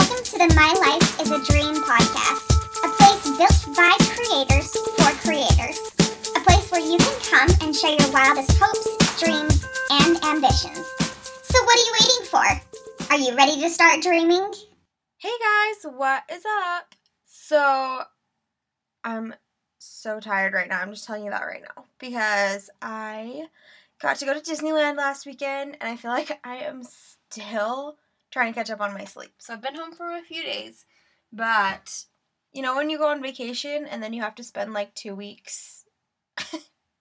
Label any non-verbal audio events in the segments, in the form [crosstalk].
Welcome to the My Life is a Dream podcast, a place built by creators for creators, a place where you can come and share your wildest hopes, dreams, and ambitions. So, what are you waiting for? Are you ready to start dreaming? Hey guys, what is up? So, I'm so tired right now. I'm just telling you that right now because I got to go to Disneyland last weekend and I feel like I am still trying to catch up on my sleep. So, I've been home for a few days, but you know, when you go on vacation and then you have to spend like two weeks [laughs]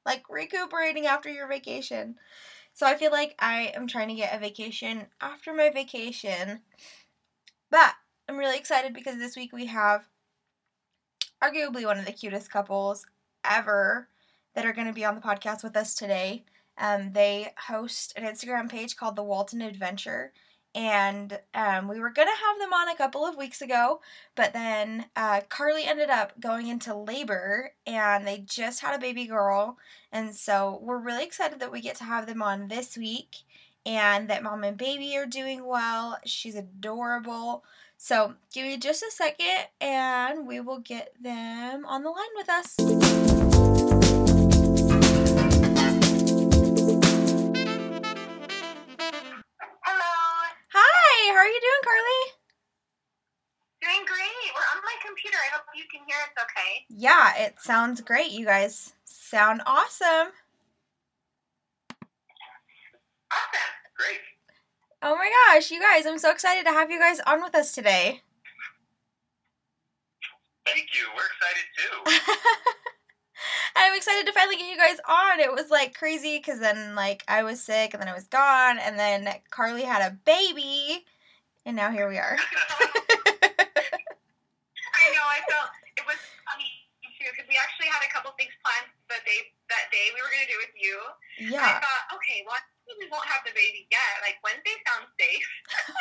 like recuperating after your vacation. So, I feel like I am trying to get a vacation after my vacation. But I'm really excited because this week we have arguably one of the cutest couples ever that are going to be on the podcast with us today. Um, they host an Instagram page called The Walton Adventure. And um, we were going to have them on a couple of weeks ago, but then uh, Carly ended up going into labor and they just had a baby girl. And so we're really excited that we get to have them on this week and that mom and baby are doing well. She's adorable. So give me just a second and we will get them on the line with us. How are you doing, Carly? Doing great. We're on my computer. I hope you can hear us okay. Yeah, it sounds great. You guys sound awesome. Awesome. Great. Oh my gosh, you guys, I'm so excited to have you guys on with us today. Thank you. We're excited too. [laughs] I'm excited to finally get you guys on. It was like crazy because then like I was sick and then I was gone and then Carly had a baby and now here we are. [laughs] I know. I felt it was funny too because we actually had a couple things planned the day that day we were going to do with you. And I thought, okay, well, we won't have the baby yet. Like Wednesday sounds safe.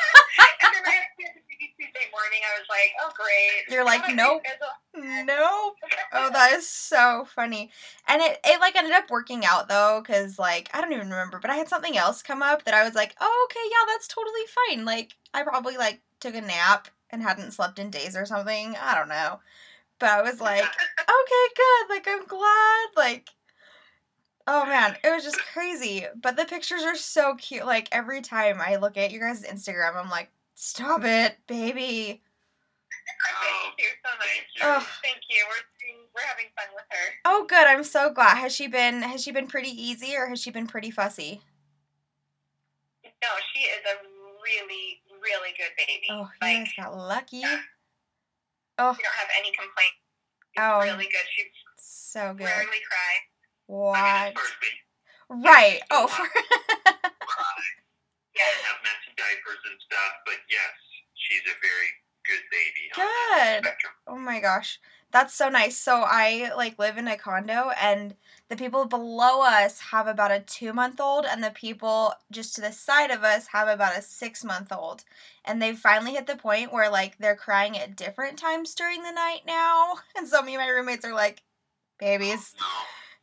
[laughs] and then I had the baby Tuesday morning. I was like, oh great. You're like, How do I nope. Nope. Oh, that is so funny. And it, it like ended up working out though, because like I don't even remember, but I had something else come up that I was like, oh, okay, yeah, that's totally fine. Like I probably like took a nap and hadn't slept in days or something. I don't know. But I was like, [laughs] okay, good. Like I'm glad. Like Oh man, it was just crazy. But the pictures are so cute. Like every time I look at your guys' Instagram, I'm like, stop it, baby. [laughs] Thank you so much. Thank you. Thank you. We're we're having fun with her. Oh good, I'm so glad. Has she been has she been pretty easy or has she been pretty fussy? No, she is a really, really good baby. Oh, you like guys got lucky. Oh, we don't have any complaints. She's Oh. really good. She's so good. rarely cry. What? Right. Oh, for [laughs] Yeah. have messy diapers and stuff, but yes, she's a very good baby. Good. spectrum. Oh my gosh. That's so nice. So I like live in a condo and the people below us have about a 2-month-old and the people just to the side of us have about a 6-month-old. And they've finally hit the point where like they're crying at different times during the night now. [laughs] And so me and my roommates are like babies.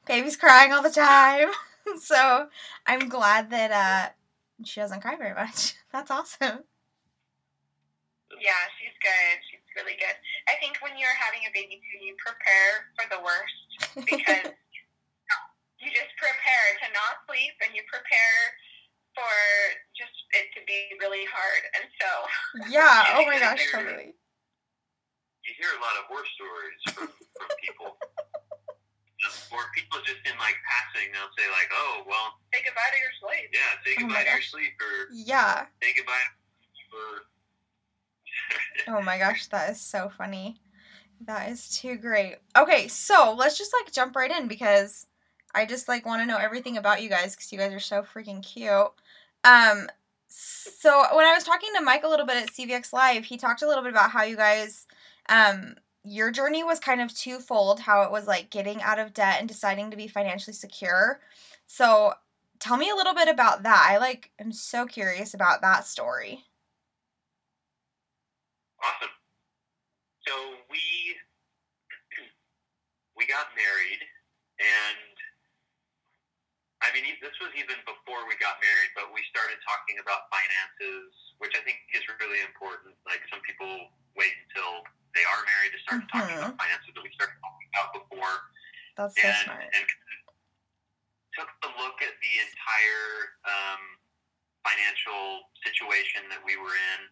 Baby's crying all the time. [laughs] so I'm glad that uh she doesn't cry very much. [laughs] That's awesome. Yeah, she's good. She's really good. I think when you're having a baby too, you prepare for the worst because [laughs] you just prepare to not sleep and you prepare for just it to be really hard. And so yeah. [laughs] Oh my gosh, totally. You hear a lot of horror stories from, from people. [laughs] Or people just in like passing, they'll say like, "Oh, well, say goodbye to your sleep. yeah, say Oh my goodbye to your sleep," or Yeah. "Say goodbye for." Oh my gosh, that is so funny. That is too great. Okay, so let's just like jump right in because I just like want to know everything about you guys because you guys are so freaking cute. Um, so when I was talking to Mike a little bit at CVX Live, he talked a little bit about how you guys, um, your journey was kind of twofold. How it was like getting out of debt and deciding to be financially secure. So tell me a little bit about that. I like am so curious about that story. Awesome. So we [clears throat] we got married, and I mean this was even before we got married, but we started talking about finances which I think is really important. Like some people wait until they are married to start talking Mhm. about finances that we started talking about before That's so and, smart. and took a look at the entire um, financial situation that we were in,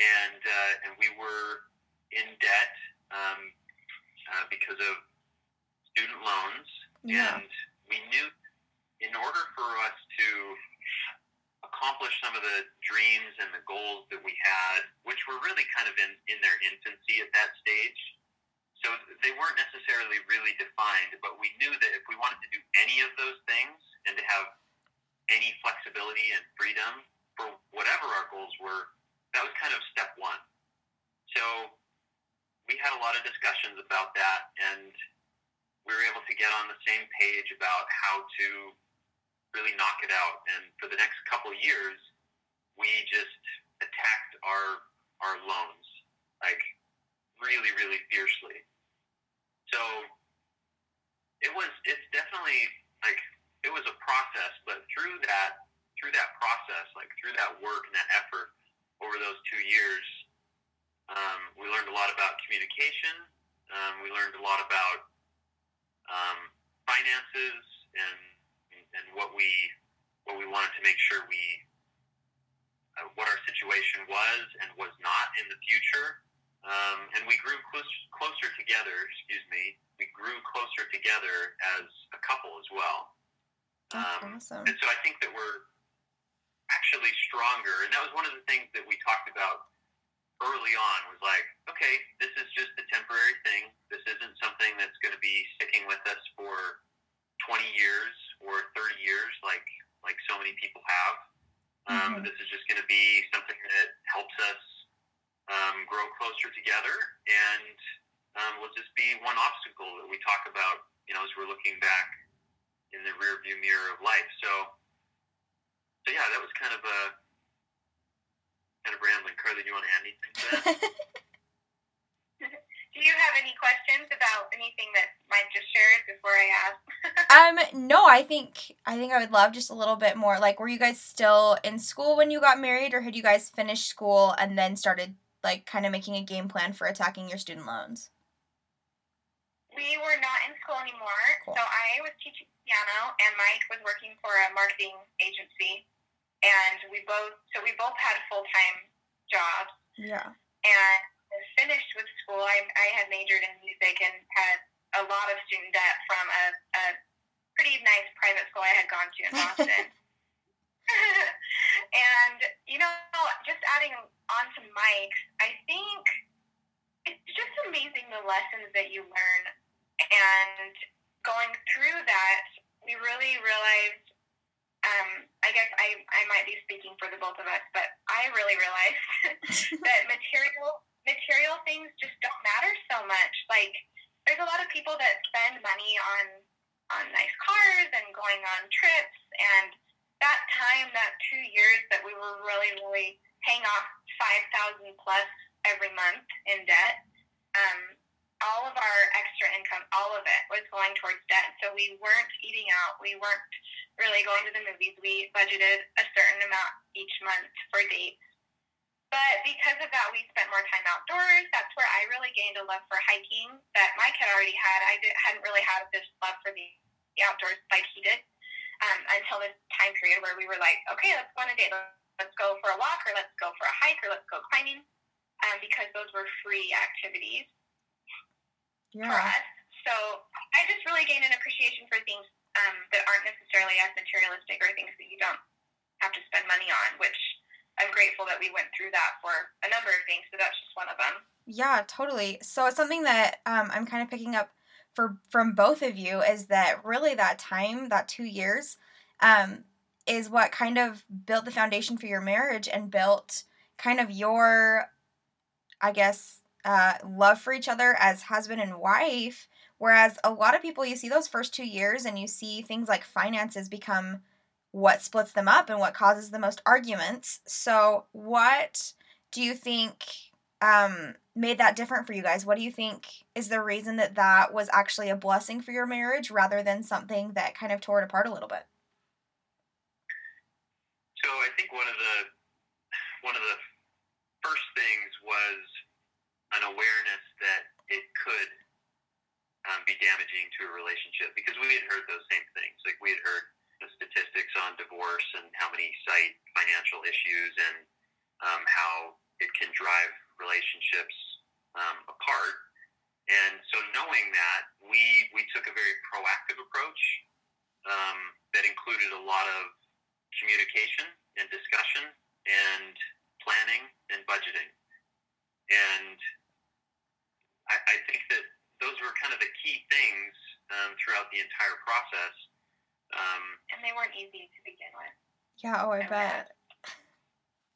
and uh, and we were in debt um, uh, because of student loans, Yeah. and we knew in order for us to accomplish some of the dreams and the goals that we had, which were really kind of in, in their infancy at that stage. So they weren't necessarily really defined, but we knew that if we wanted to do any of those things and to have any flexibility and freedom for whatever our goals were, that was kind of step one. So we had a lot of discussions about that, and we were able to get on the same page about how to really knock it out. And for the next couple of years, we just attacked our our loans like really, really fiercely. So it was it's definitely like it was a process, but through that through that process, like through that work and that effort over those two years, um, we learned a lot about communication. Um, we learned a lot about um, finances and and what we what we wanted to make sure we uh, what our situation was and was not in the future. Um, and we grew close, closer together. Excuse me. We grew closer together as a couple as well. That's Um, awesome. and so I think that we're actually stronger. And that was one of the things that we talked about early on was like, okay, this is just a temporary thing. This isn't something that's going to be sticking with us for 20 years or 30 years like like so many people have. Um, Mhm. This is just going to be something that helps us um, grow closer together and um, will just be one obstacle that we talk about, you know, as we're looking back in the rearview mirror of life. So yeah, that was kind of a kind of rambling. Carly, do you want to add anything to that? [laughs] Do you have any questions about anything that Mike just shared before I ask? [laughs] um, no, I think I think I would love just a little bit more. Like, were you guys still in school when you got married, or had you guys finished school and then started like kind of making a game plan for attacking your student loans? We were not in school anymore, Cool. so I was teaching piano, and Mike was working for a marketing agency, and we both so we both had full time jobs. Yeah. and finished with school. I, I had majored in music and had a lot of student debt from a, a pretty nice private school I had gone to in [laughs] Boston. [laughs] and, you know, just adding on to Mike's, I think it's just amazing the lessons that you learn. And going through that, we really realized um, I guess I, I might be speaking for the both of us, but I really realized [laughs] that material material things just don't matter so much. Like there's a lot of people that spend money on on nice cars and going on trips and that time, that two years that we were really, really paying off five thousand plus every month in debt, um, all of our extra income, all of it was going towards debt. So we weren't eating out. We weren't really going to the movies. We budgeted a certain amount each month for dates. But because of that, we spent more time outdoors. That's where I really gained a love for hiking that Mike had already had. I hadn't really had this love for the, the outdoors like he did um, until this time period where we were like, okay, let's go on a date. Let's go for a walk, or let's go for a hike, or let's go climbing, um, because those were free activities for us. So I just really gained an appreciation for things um, that aren't necessarily as materialistic or things that you don't have to spend money on, which I'm grateful that we went through that for a number of things. So that's just one of them. Yeah, totally. So it's something that um, I'm kind of picking up for from both of you is that really that time, that two years, um, is what kind of built the foundation for your marriage and built kind of your, I guess, uh, love for each other as husband and wife. Whereas a lot of people, you see those first two years and you see things like finances become what splits them up and what causes the most arguments. So, what do you think um, made that different for you guys? What do you think is the reason that that was actually a blessing for your marriage rather than something that kind of tore it apart a little bit? So I think one of the one of the first things was an awareness that it could um, be damaging to a relationship because we had heard those same things. Like we had heard the statistics on divorce and how many cite financial issues and um, how it can drive relationships um, apart. And so, knowing that, we we took a very proactive approach um, that included a lot of communication and discussion and planning and budgeting. And I, I think that those were kind of the key things um, throughout the entire process. Um, and they weren't easy to begin with. Yeah, oh, I bet.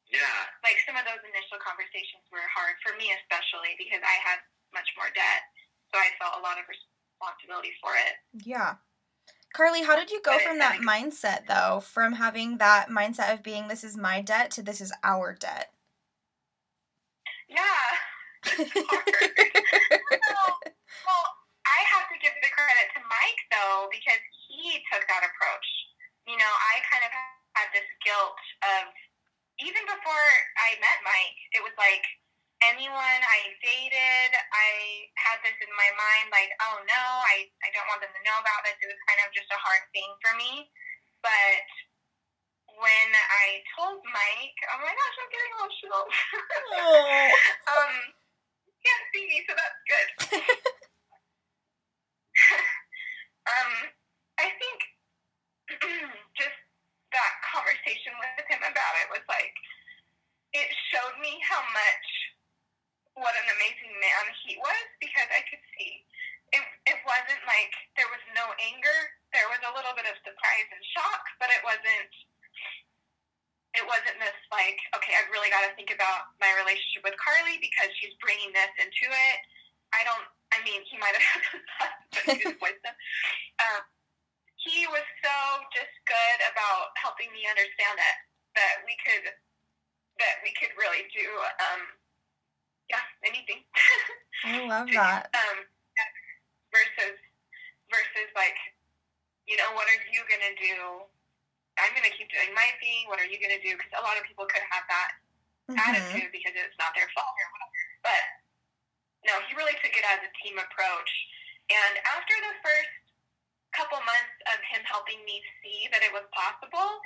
Yeah. Like some of those initial conversations were hard for me, especially because I had much more debt, so I felt a lot of responsibility for it. Yeah. Carly, how did you go from that mindset though, from having that mindset of being this is my debt to this is our debt? Yeah. [laughs] well, well, I have to give the credit to Mike though because he took that approach. You know, I kind of had this guilt of even before I met Mike, it was like anyone I dated, I had this in my mind, like, oh no, I, I don't want them to know about this. It was kind of just a hard thing for me. But when I told Mike, oh my gosh, I'm getting emotional. [laughs] Um, can't see me, so that's good. [laughs] [laughs] um, I think [clears throat] just that conversation with him about it was like, it showed me how much what an amazing man he was because I could see it, it wasn't like there was no anger. There was a little bit of surprise and shock, but it wasn't. It wasn't this like, okay, I've really got to think about my relationship with Carly because she's bringing this into it. I don't. I mean, he might have [laughs] had those thoughts, but he didn't voice them. [laughs] Um, he was so just good about helping me understand that that we could that we could really do um, yeah, anything. I [laughs] love that. Um, versus, versus like, you know, what are you gonna do? I'm gonna keep doing my thing. What are you gonna do? Because a lot of people could have that Mhm. attitude because it's not their fault or whatever. But no, he really took it as a team approach. And after the first couple months of him helping me see that it was possible,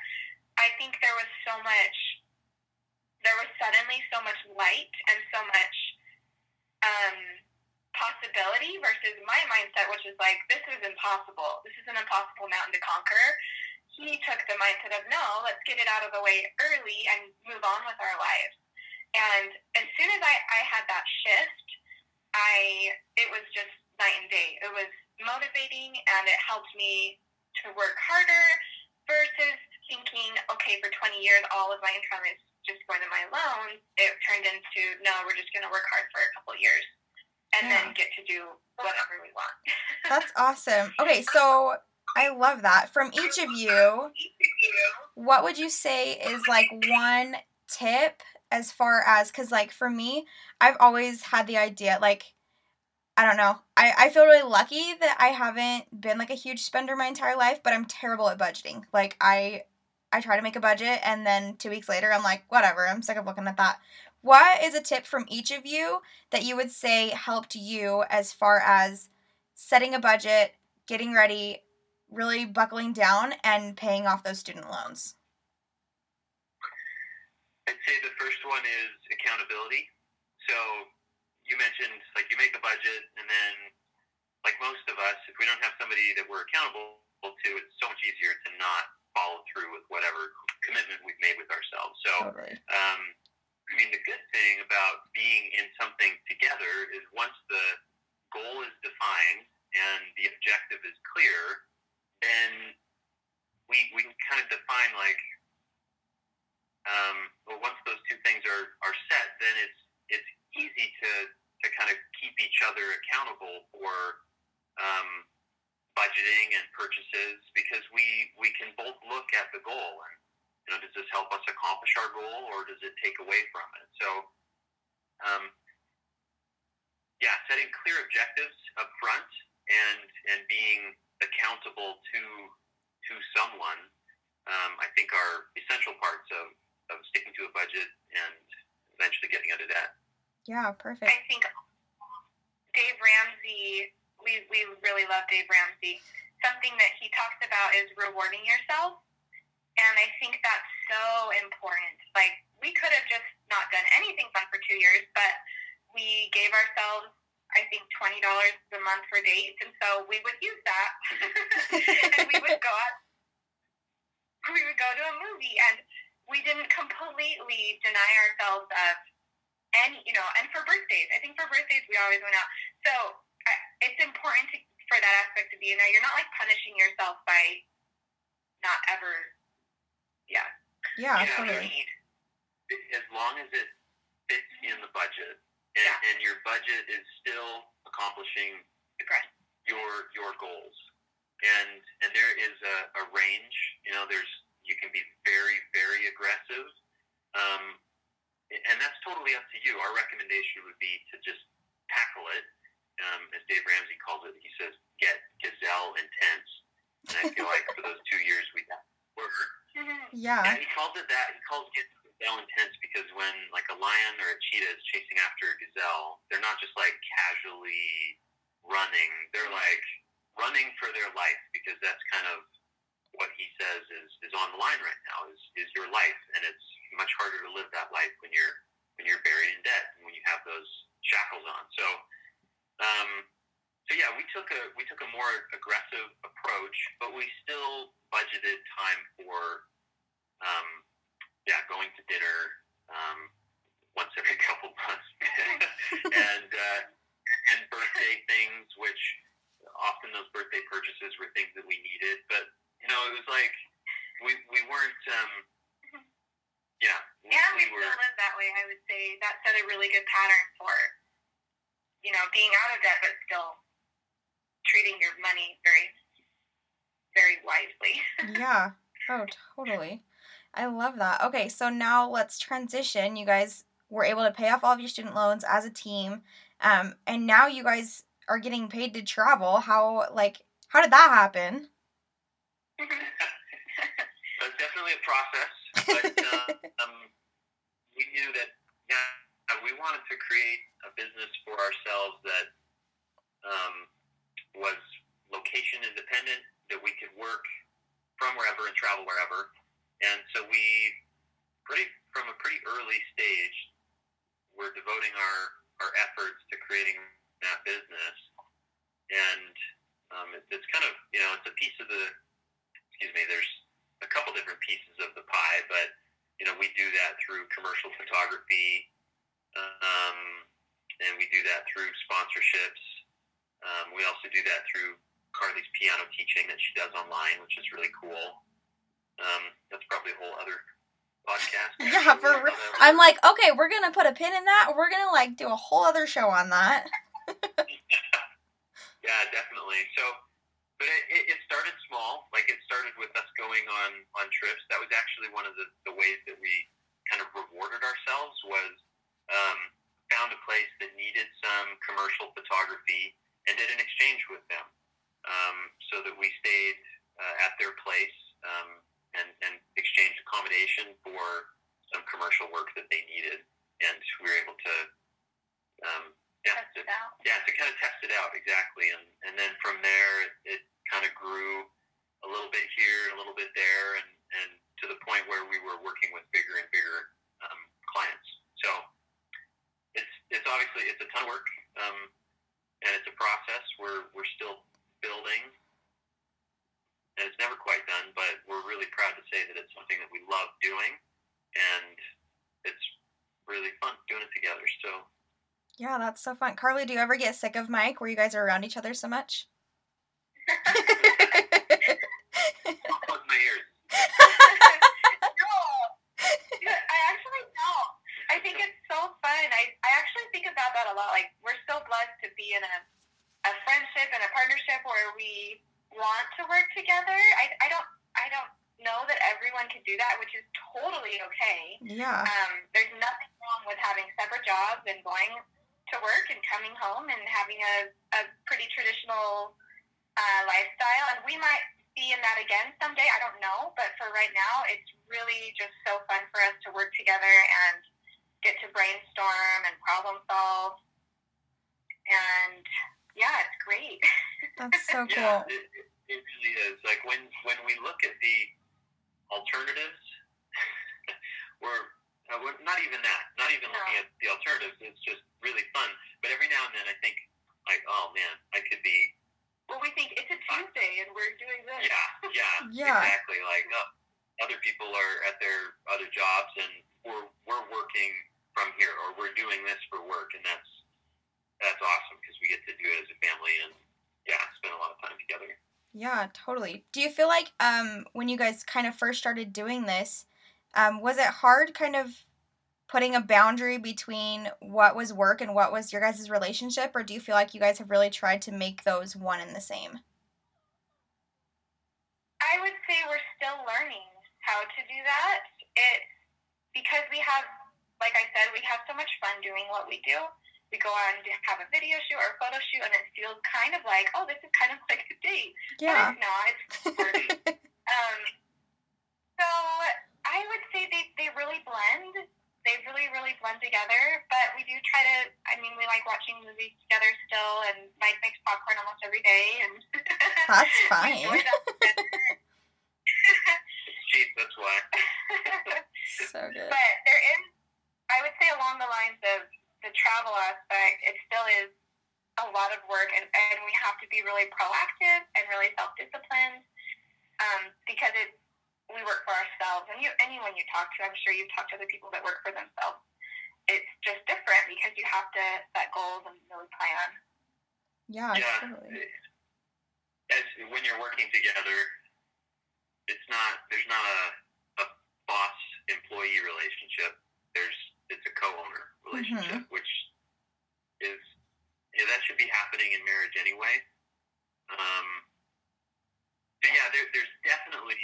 I think there was so much there was suddenly so much light and so much um, possibility versus my mindset, which is like, this is impossible. This is an impossible mountain to conquer. He took the mindset of, no, let's get it out of the way early and move on with our lives. And as soon as I, I had that shift, I it was just night and day. It was motivating and it helped me to work harder versus thinking, okay, for 20 years, all of my income is just going to my loans, it turned into no, we're just going to work hard for a couple years and Yeah. then get to do whatever we want. [laughs] That's awesome. Okay, so I love that. From each of you, what would you say is like one tip as far as because like for me i've always had the idea like i don't know. I, I feel really lucky that i haven't been like a huge spender my entire life but i'm terrible at budgeting. Like i i try to make a budget and then two weeks later i'm like whatever i'm sick of looking at that. What is a tip from each of you that you would say helped you as far as setting a budget getting ready really buckling down and paying off those student loans I'd say the first one is accountability. So you mentioned like you make a budget and then like most of us, if we don't have somebody that we're accountable to, it's so much easier to not follow through with whatever commitment we've made with ourselves. So totally um, I mean, the good thing about being in something together is once the goal is defined and the objective is clear, then we, we can kind of define like, um, well, once those two things are, are set, then it's it's easy to, to kind of keep each other accountable for um, budgeting and purchases because we, we can both look at the goal and you know, does this help us accomplish our goal or does it take away from it? So, um, yeah, setting clear objectives up front and and being accountable to to someone, um, I think are essential parts of, of sticking to a budget and eventually getting out of debt. Yeah, perfect. I think Dave Ramsey, we, we really love Dave Ramsey. Something that he talks about is rewarding yourself. And I think that's so important. Like, we could have just not done anything fun for two years, but we gave ourselves, I think, $20 a month for dates. And so we would use that. [laughs] and we would go out, we would go to a movie. And we didn't completely deny ourselves of any, you know, and for birthdays, I think for birthdays we always went out. So I, it's important to, for that aspect to be in there. You're not like punishing yourself by not ever, yeah. Yeah, Yeah, totally. Need. as long as it fits in the budget and, Yeah. and your budget is still accomplishing Aggressive. your your goals and and there is a, a range you know there's you can be very very aggressive um, and that's totally up to you our recommendation would be to just tackle it um, as Dave Ramsey calls it he says get gazelle intense and I feel like for those two years we got word [laughs] Yeah. and he called it that. He calls it gazelle intense because when like a lion or a cheetah is chasing after a gazelle, they're not just like casually running. They're like running for their life because that's kind of what he says is, is on the line right now is, is your life and it's much harder to live that life when you're when you're buried in debt and when you have those shackles on. So um so yeah, we took a we took a more aggressive approach, but we still budgeted time for um, yeah, going to dinner um, once every [laughs] couple months, [laughs] and uh, and birthday things, which often those birthday purchases were things that we needed. But you know, it was like we we weren't. Um, yeah, we, And we we were. still live that way, I would say. That set a really good pattern for, you know, being out of debt but still treating your money very, very wisely. [laughs] Yeah. Oh, totally. I love that. Okay, so now let's transition. You guys were able to pay off all of your student loans as a team. Um, and now you guys are getting paid to travel. How like how did that happen? [laughs] So it's definitely a process, but [laughs] uh, um, we knew that yeah, we wanted to create a business for ourselves that um, was location independent, that we could work from wherever and travel wherever. And so we pretty from a pretty early stage we're devoting our, our efforts to creating that business. And um, it, it's kind of you know it's a piece of the excuse me. There's a couple different pieces of the pie, but you know we do that through commercial photography, um, and we do that through sponsorships. Um, we also do that through Carly's piano teaching that she does online, which is really cool. Um, that's probably a whole other podcast. [laughs] Yeah, for real. I'm like, okay, we're gonna put a pin in that. We're gonna like do a whole other show on that. [laughs] [laughs] Yeah, definitely. So, but it, it, started small. Like it started with us going on on trips. That was actually one of the, the ways that we kind of rewarded ourselves was um, found a place that needed some commercial photography and did an exchange with them. Um, so that we stayed uh, at their place um, and, and exchanged accommodation for some commercial work that they needed, and we were able to um, yeah, Test to, it out. yeah, to kind of test it out exactly, and and then from there it, it kind of grew a little bit here, a little bit there, and and to the point where we were working with bigger and bigger um, clients. So it's it's obviously it's a ton of work, um, and it's a process. We're we're still building, and it's never quite done, but we're really proud to say that it's something that we love doing, and it's really fun doing it together. So. Yeah, that's so fun. Carly, do you ever get sick of Mike where you guys are around each other so much? [laughs] [laughs] Plug my ears. [laughs] no, I actually don't. I think it's so fun. I, I actually think about that a lot. Like we're so blessed to be in a, a friendship and a partnership where we want to work together. I, I don't I don't know that everyone can do that, which is totally okay. yeah. Um, there's nothing wrong with having separate jobs and going to work and coming home and having a, a pretty traditional uh, lifestyle. And we might be in that again someday. I don't know. But for right now, it's really just so fun for us to work together and get to brainstorm and problem solve. And yeah, it's great. [laughs] That's so cool. it, it, it really is. Like when when we look at the alternatives, [laughs] we're uh, we're not even that. Not even No. looking at the alternatives. It's just really fun. But every now and then, I think like, oh man, I could be. well, we think it's a Tuesday and we're doing this. Yeah, yeah, [laughs] Yeah. exactly. Like oh, other people are at their other jobs, and we're we're working from here, or we're doing this for work, and that's that's awesome because we get to do it as a family and yeah, spend a lot of time together. Yeah, totally. Do you feel like um when you guys kind of first started doing this, um was it hard kind of putting a boundary between what was work and what was your guys' relationship or do you feel like you guys have really tried to make those one and the same? I would say we're still learning how to do that. It's because we have, like I said, we have so much fun doing what we do. We go on to have a video shoot or a photo shoot, and it feels kind of like, oh, this is kind of [laughs] like a date. Yeah. But it's not. It's [laughs] um, so I would say they, they really blend. They really, really blend together. But we do try to, I mean, we like watching movies together still, and Mike makes popcorn almost every day. And [laughs] That's fine. enjoy that. It's cheap, that's why. So good. but there is, I would say, along the lines of the travel aspect, it still is a lot of work, and, and we have to be really proactive and really self disciplined um, because it we work for ourselves. And you, anyone you talk to, I'm sure you've talked to other people that work for themselves. It's just different because you have to set goals and really plan. Yeah, yeah. totally. As when you're working together, it's not there's not a, a boss employee relationship. There's it's a co-owner relationship, mm-hmm. which is yeah that should be happening in marriage anyway. Um, so yeah, there, there's definitely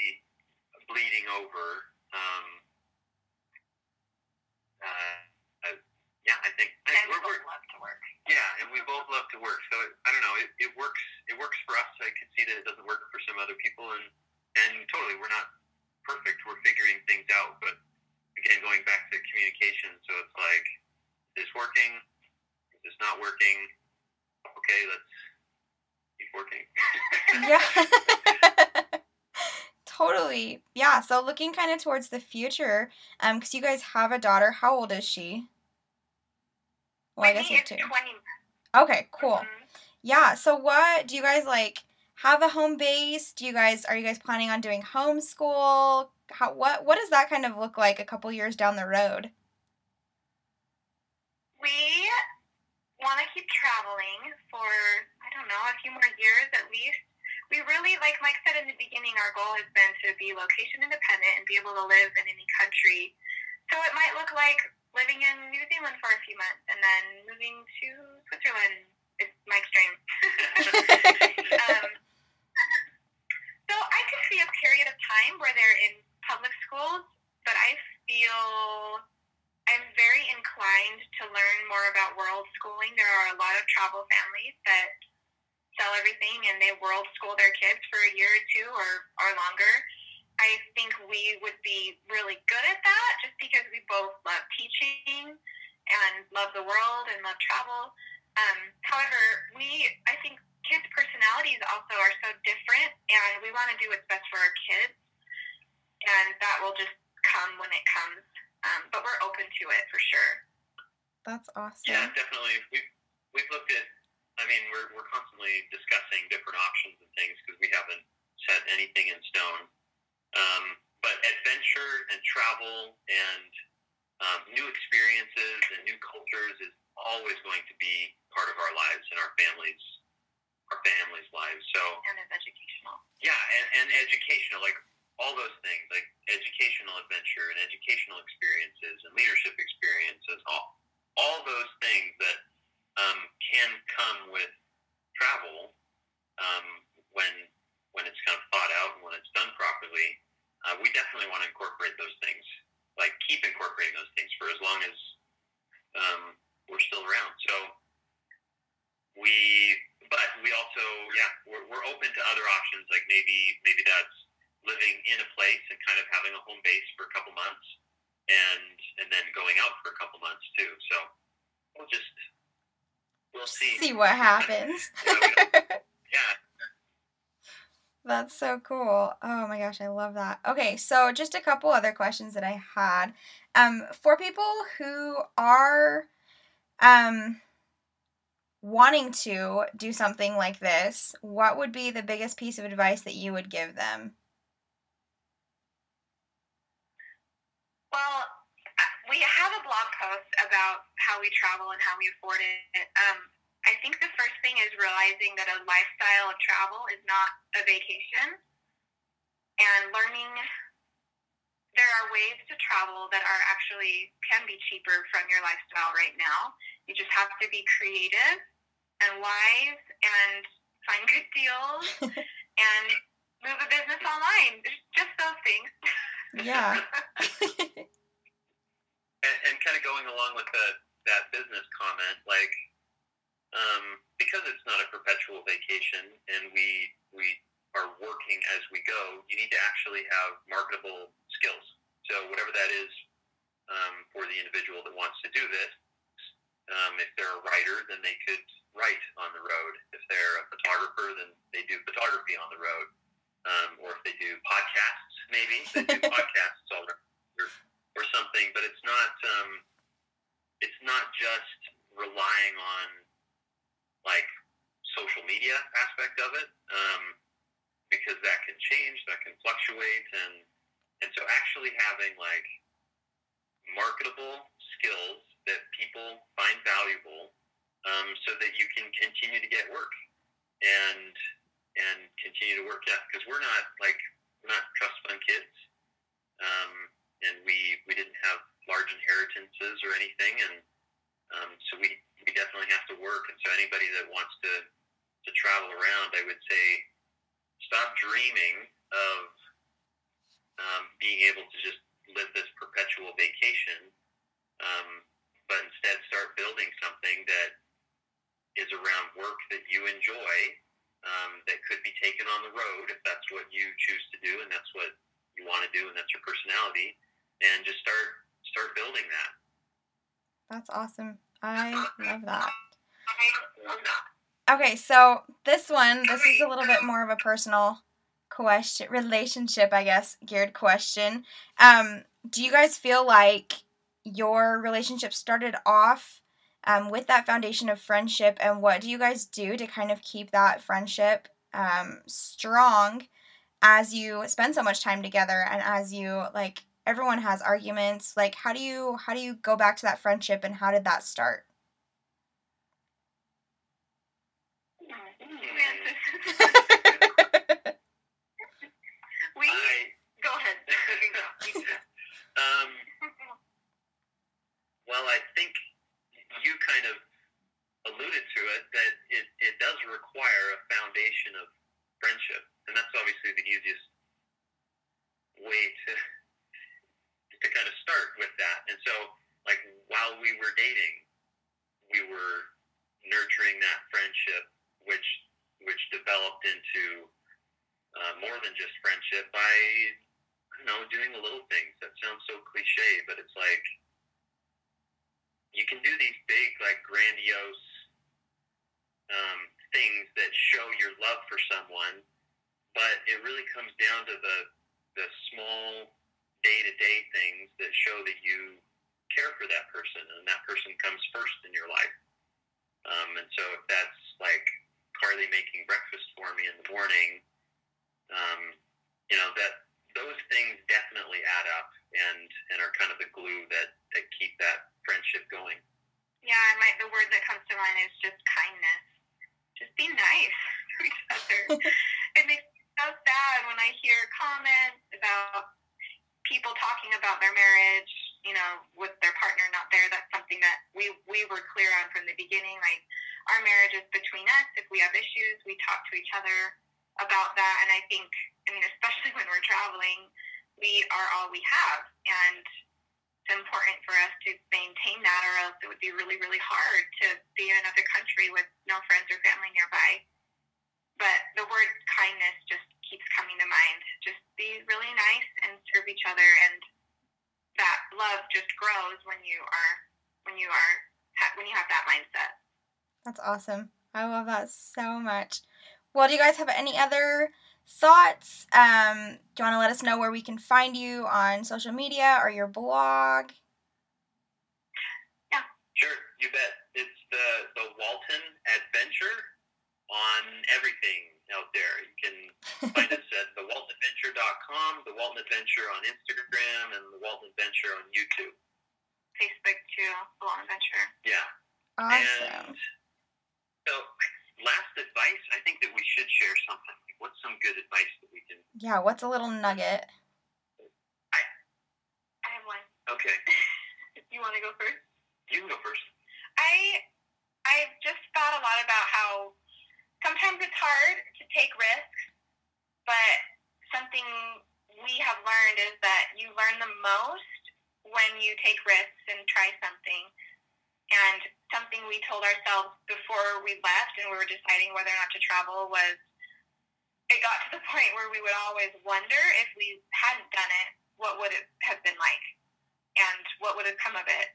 bleeding over. Um, uh, uh, yeah, I think I, And we we're, we're, both love to work. yeah, and we both love to work. So I don't know. It, it works. It works for us. I can see that it doesn't work for some other people, and and totally, we're not perfect. We're figuring things out. But again, going back to communication. So it's like, is this working? Is this not working? Okay, let's keep working. yeah. totally. Yeah, so looking kind of towards the future, um cuz you guys have a daughter. How old is she? Well, I guess Whitney two. 20. Okay, cool. Mhm. Yeah, so what do you guys like have a home base? Do you guys are you guys planning on doing homeschool? How what what does that kind of look like a couple years down the road? We want to keep traveling for, I don't know, a few more years at least. We really, like Mike said in the beginning, our goal has been to be location independent and be able to live in any country. So it might look like living in New Zealand for a few months and then moving to Switzerland is Mike's dream. [laughs] um, so I could see a period of time where they're in public schools, but I feel I'm very inclined to learn more about world schooling. There are a lot of travel families that sell everything and they world school their kids for a year or two or, or longer. I think we would be really good at that just because we both love teaching and love the world and love travel. Um, however, we, I think kids' personalities also are so different and we want to do what's best for our kids. And that will just come when it comes. Um, but we're open to it for sure. That's awesome. Yeah, definitely. We've we've looked at. I mean, we're we're constantly discussing different options and things because we haven't set anything in stone. Um, but adventure and travel and um, new experiences and new cultures is always going to be part of our lives and our families, our families' lives. So And it's educational. yeah, and, and educational, like all those things, like educational adventure and educational experiences and leadership experiences, all, all those things that um, can come with travel um, when when it's kind of thought out and when it's done properly. Uh, we definitely want to incorporate those things, like keep incorporating those things for as long as um, we're still around. So we, but we also, yeah, we're, we're open to other options, like maybe maybe that's living in a place and kind of having a home base for a couple months and and then going out for for a couple months too. So we'll just we'll see. See what happens. Yeah, we don't- yeah. That's so cool. Oh my gosh, I love that. Okay, so just a couple other questions that I had. Um, for people who are um wanting to do something like this, what would be the biggest piece of advice that you would give them? Well, uh, we have a blog post about how we travel and how we afford it. Um, I think the first thing is realizing that a lifestyle of travel is not a vacation, and learning there are ways to travel that are actually can be cheaper from your lifestyle right now. You just have to be creative and wise and find good deals [laughs] and move a business online. Just those things. Yeah. [laughs] [laughs] and, and kind of going along with the, that business comment, like um, because it's not a perpetual vacation, and we we are working as we go, you need to actually have marketable skills. So whatever that is um, for the individual that wants to do this, um, if they're a writer, then they could write on the road. If they're a photographer, then they do photography on the road. Um, or if they do podcasts, maybe they do [laughs] podcasts all the or, or something. But it's not um, it's not just relying on like social media aspect of it um, because that can change, that can fluctuate, and and so actually having like marketable skills that people find valuable, um, so that you can continue to get work and and continue to work. Yeah, because we're not like we're not trust fund kids, um, and we we didn't have large inheritances or anything, and um, so we we definitely have to work. And so anybody that wants to to travel around, I would say, stop dreaming of um, being able to just live this perpetual vacation, um, but instead start building something that is around work that you enjoy, um, that could be taken on the road if that's what you choose to do and that's what you want to do and that's your personality, and just start start building that. That's awesome. I love that. I love that. Okay, so this one, this is a little bit more of a personal question, relationship, I guess, geared question. Um, do you guys feel like your relationship started off um, with that foundation of friendship, and what do you guys do to kind of keep that friendship um, strong as you spend so much time together and as you like everyone has arguments like how do you how do you go back to that friendship and how did that start we I go ahead. You can go. um, well, I think you kind of alluded to it that it, it does require a foundation of friendship, and that's obviously the easiest way to to kind of start with that. And so, like while we were dating, we were nurturing that friendship, which which developed into uh, more than just friendship by don't know doing the little things. That sounds so cliche, but it's like you can do these big, like grandiose um, things that show your love for someone, but it really comes down to the the small day to day things that show that you care for that person, and that person comes first in your life. Um, and so if that's like Carly making breakfast for me in the morning, um, you know that those things definitely add up and and are kind of the glue that that keep that friendship going. Yeah, and my, the word that comes to mind is just kindness. Just be nice [laughs] to each other. [laughs] it makes me so sad when I hear comments about people talking about their marriage, you know, with their partner not there. That's something that we we were clear on from the beginning. Like our marriage is between us. If we have issues, we talk to each other about that. And I think, I mean, especially [laughs] when we're traveling, we are all we have, and it's important for us to maintain that, or else it would be really, really hard to be in another country with no friends or family nearby. But the word kindness just keeps coming to mind. Just be really nice and serve each other and that love just grows when you are when you are when you have that mindset. That's awesome. I love that so much. Well, do you guys have any other thoughts? Um, do you want to let us know where we can find you on social media or your blog? Yeah. Sure, you bet. It's the the Walton Adventure on everything out there. You can find us at thewaltonadventure.com, the Walton Adventure on Instagram, and the Walton Adventure on YouTube. Facebook too, Long Adventure. Yeah. Awesome. And so, last advice, I think that we should share something. What's some good advice that we can? Yeah, what's a little nugget? I have one. Okay, [laughs] You want to go first? you can go first. I I've just thought a lot about how sometimes it's hard to take risks, but something we have learned is that you learn the most when you take risks and try something. And something we told ourselves before we left and we were deciding whether or not to travel was it got to the [laughs] point where we would always wonder if we hadn't done it, what would it have been like? And what would have come of it?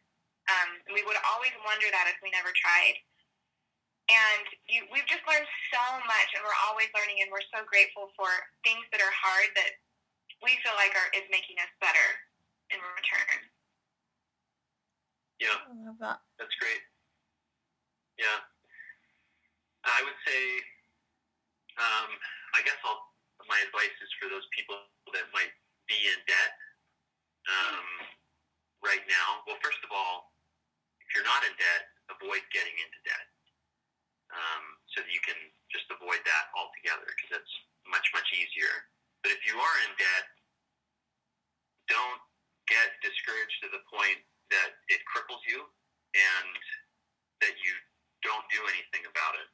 Um, we would always wonder that if we never tried. And you, we've just learned so much, and we're always learning, and we're so grateful for things that are hard that we feel like are is making us better in return. Yeah. I love that. That's great. Yeah. I would say, um, I guess I'll, my advice is for those people that might be in debt um, right now. Well, first of all, if you're not in debt, avoid getting into debt um, so that you can just avoid that altogether because that's much, much easier. But if you are in debt, don't get discouraged to the point that it cripples you and that you don't do anything about it.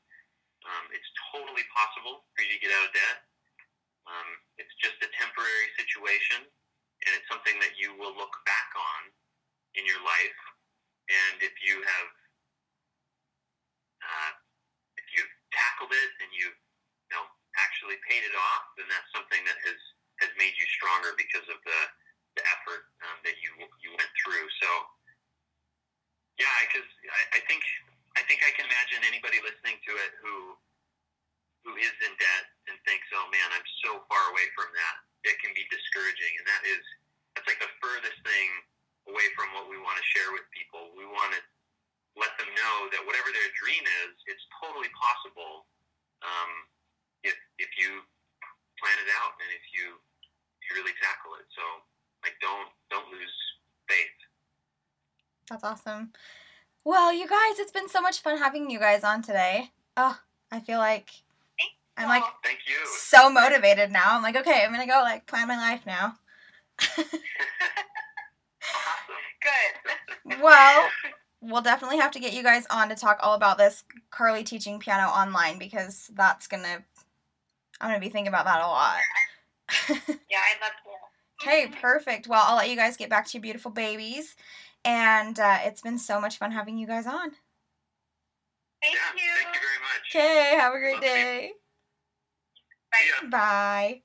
Um, it's totally possible for you to get out of debt. Um, it's just a temporary situation, and it's something that you will look back on in your life. And if you have, uh, tackled it and you've, you know, actually paid it off, then that's something that has has made you stronger because of the the effort um, that you you went through. So, yeah, because I, I think I think I can imagine anybody listening to it who who is in debt and thinks, "Oh man, I'm so far away from that." It can be discouraging, and that is that's like the furthest thing away from what we want to share with people. We want to let them know that whatever their dream is, it's totally possible um, if if you plan it out and if you if you really tackle it. So, like, don't don't lose faith. That's awesome. Well, you guys, it's been so much fun having you guys on today. Oh, I feel like I'm like Thank you. so motivated now. I'm like, okay, I'm gonna go like plan my life now. [laughs] Good. well, [laughs] we'll definitely have to get you guys on to talk all about this Carly teaching piano online because that's gonna I'm gonna be thinking about that a lot. [laughs] Yeah, I'd love to. okay, perfect. Well, I'll let you guys get back to your beautiful babies. And uh, it's been so much fun having you guys on. Thank yeah. you. Thank you very much. Okay, have a great day. See ya. Bye.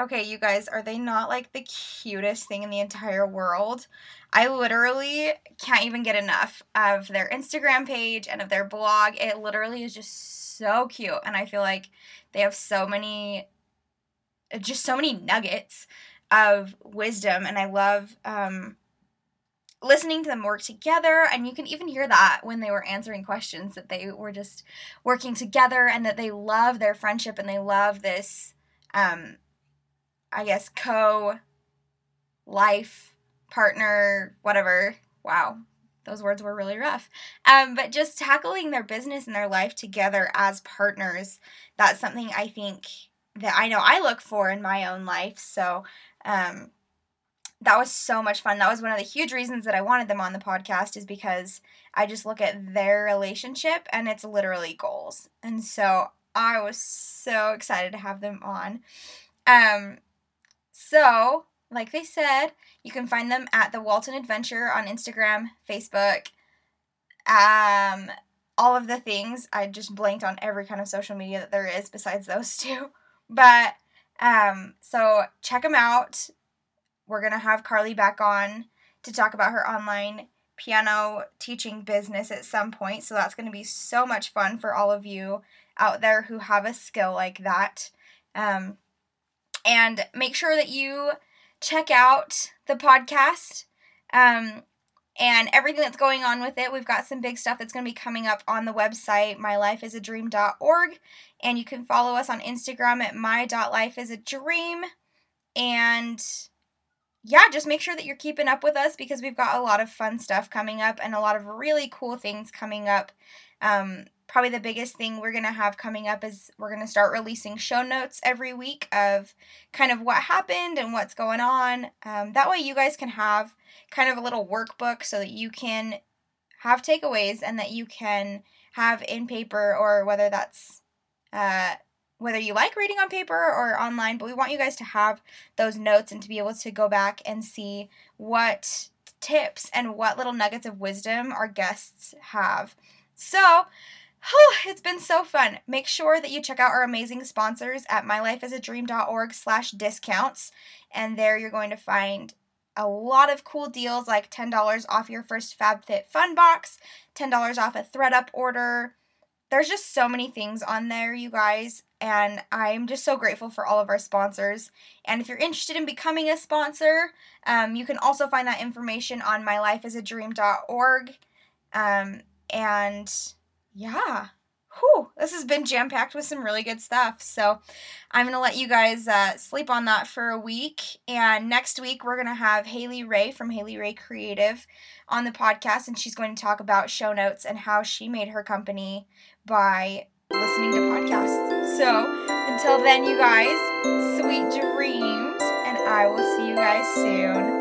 Okay, you guys, are they not like the cutest thing in the entire world? I literally can't even get enough of their Instagram page and of their blog. It literally is just so cute. And I feel like they have so many, just so many nuggets of wisdom. And I love, um, listening to them work together and you can even hear that when they were answering questions that they were just working together and that they love their friendship and they love this um i guess co life partner whatever wow those words were really rough um but just tackling their business and their life together as partners that's something i think that i know i look for in my own life so um that was so much fun. That was one of the huge reasons that I wanted them on the podcast is because I just look at their relationship and it's literally goals. And so I was so excited to have them on. Um so, like they said, you can find them at the Walton Adventure on Instagram, Facebook. Um all of the things. I just blanked on every kind of social media that there is besides those [laughs] two. But um, so check them out. We're gonna have Carly back on to talk about her online piano teaching business at some point. So that's gonna be so much fun for all of you out there who have a skill like that. Um, and make sure that you check out the podcast. Um, and everything that's going on with it. We've got some big stuff that's going to be coming up on the website, mylifeisadream.org. And you can follow us on Instagram at my.lifeisadream. And yeah, just make sure that you're keeping up with us because we've got a lot of fun stuff coming up and a lot of really cool things coming up. Um, probably the biggest thing we're going to have coming up is we're going to start releasing show notes every week of kind of what happened and what's going on. Um, that way, you guys can have kind of a little workbook so that you can have takeaways and that you can have in paper or whether that's uh, whether you like reading on paper or online, but we want you guys to have those notes and to be able to go back and see what tips and what little nuggets of wisdom our guests have. So, Oh, it's been so fun. Make sure that you check out our amazing sponsors at mylifeisadream.org slash discounts. And there you're going to find a lot of cool deals like $10 off your first FabFitFun Box, $10 off a ThredUp order. There's just so many things on there, you guys, and I'm just so grateful for all of our sponsors. And if you're interested in becoming a sponsor, um, you can also find that information on mylifeisadream.org. Um, and yeah. Whew, this has been jam packed with some really good stuff. So I'm going to let you guys uh, sleep on that for a week. And next week, we're going to have Haley Ray from Haley Ray Creative on the podcast. And she's going to talk about show notes and how she made her company by listening to podcasts. So until then, you guys, sweet dreams. And I will see you guys soon.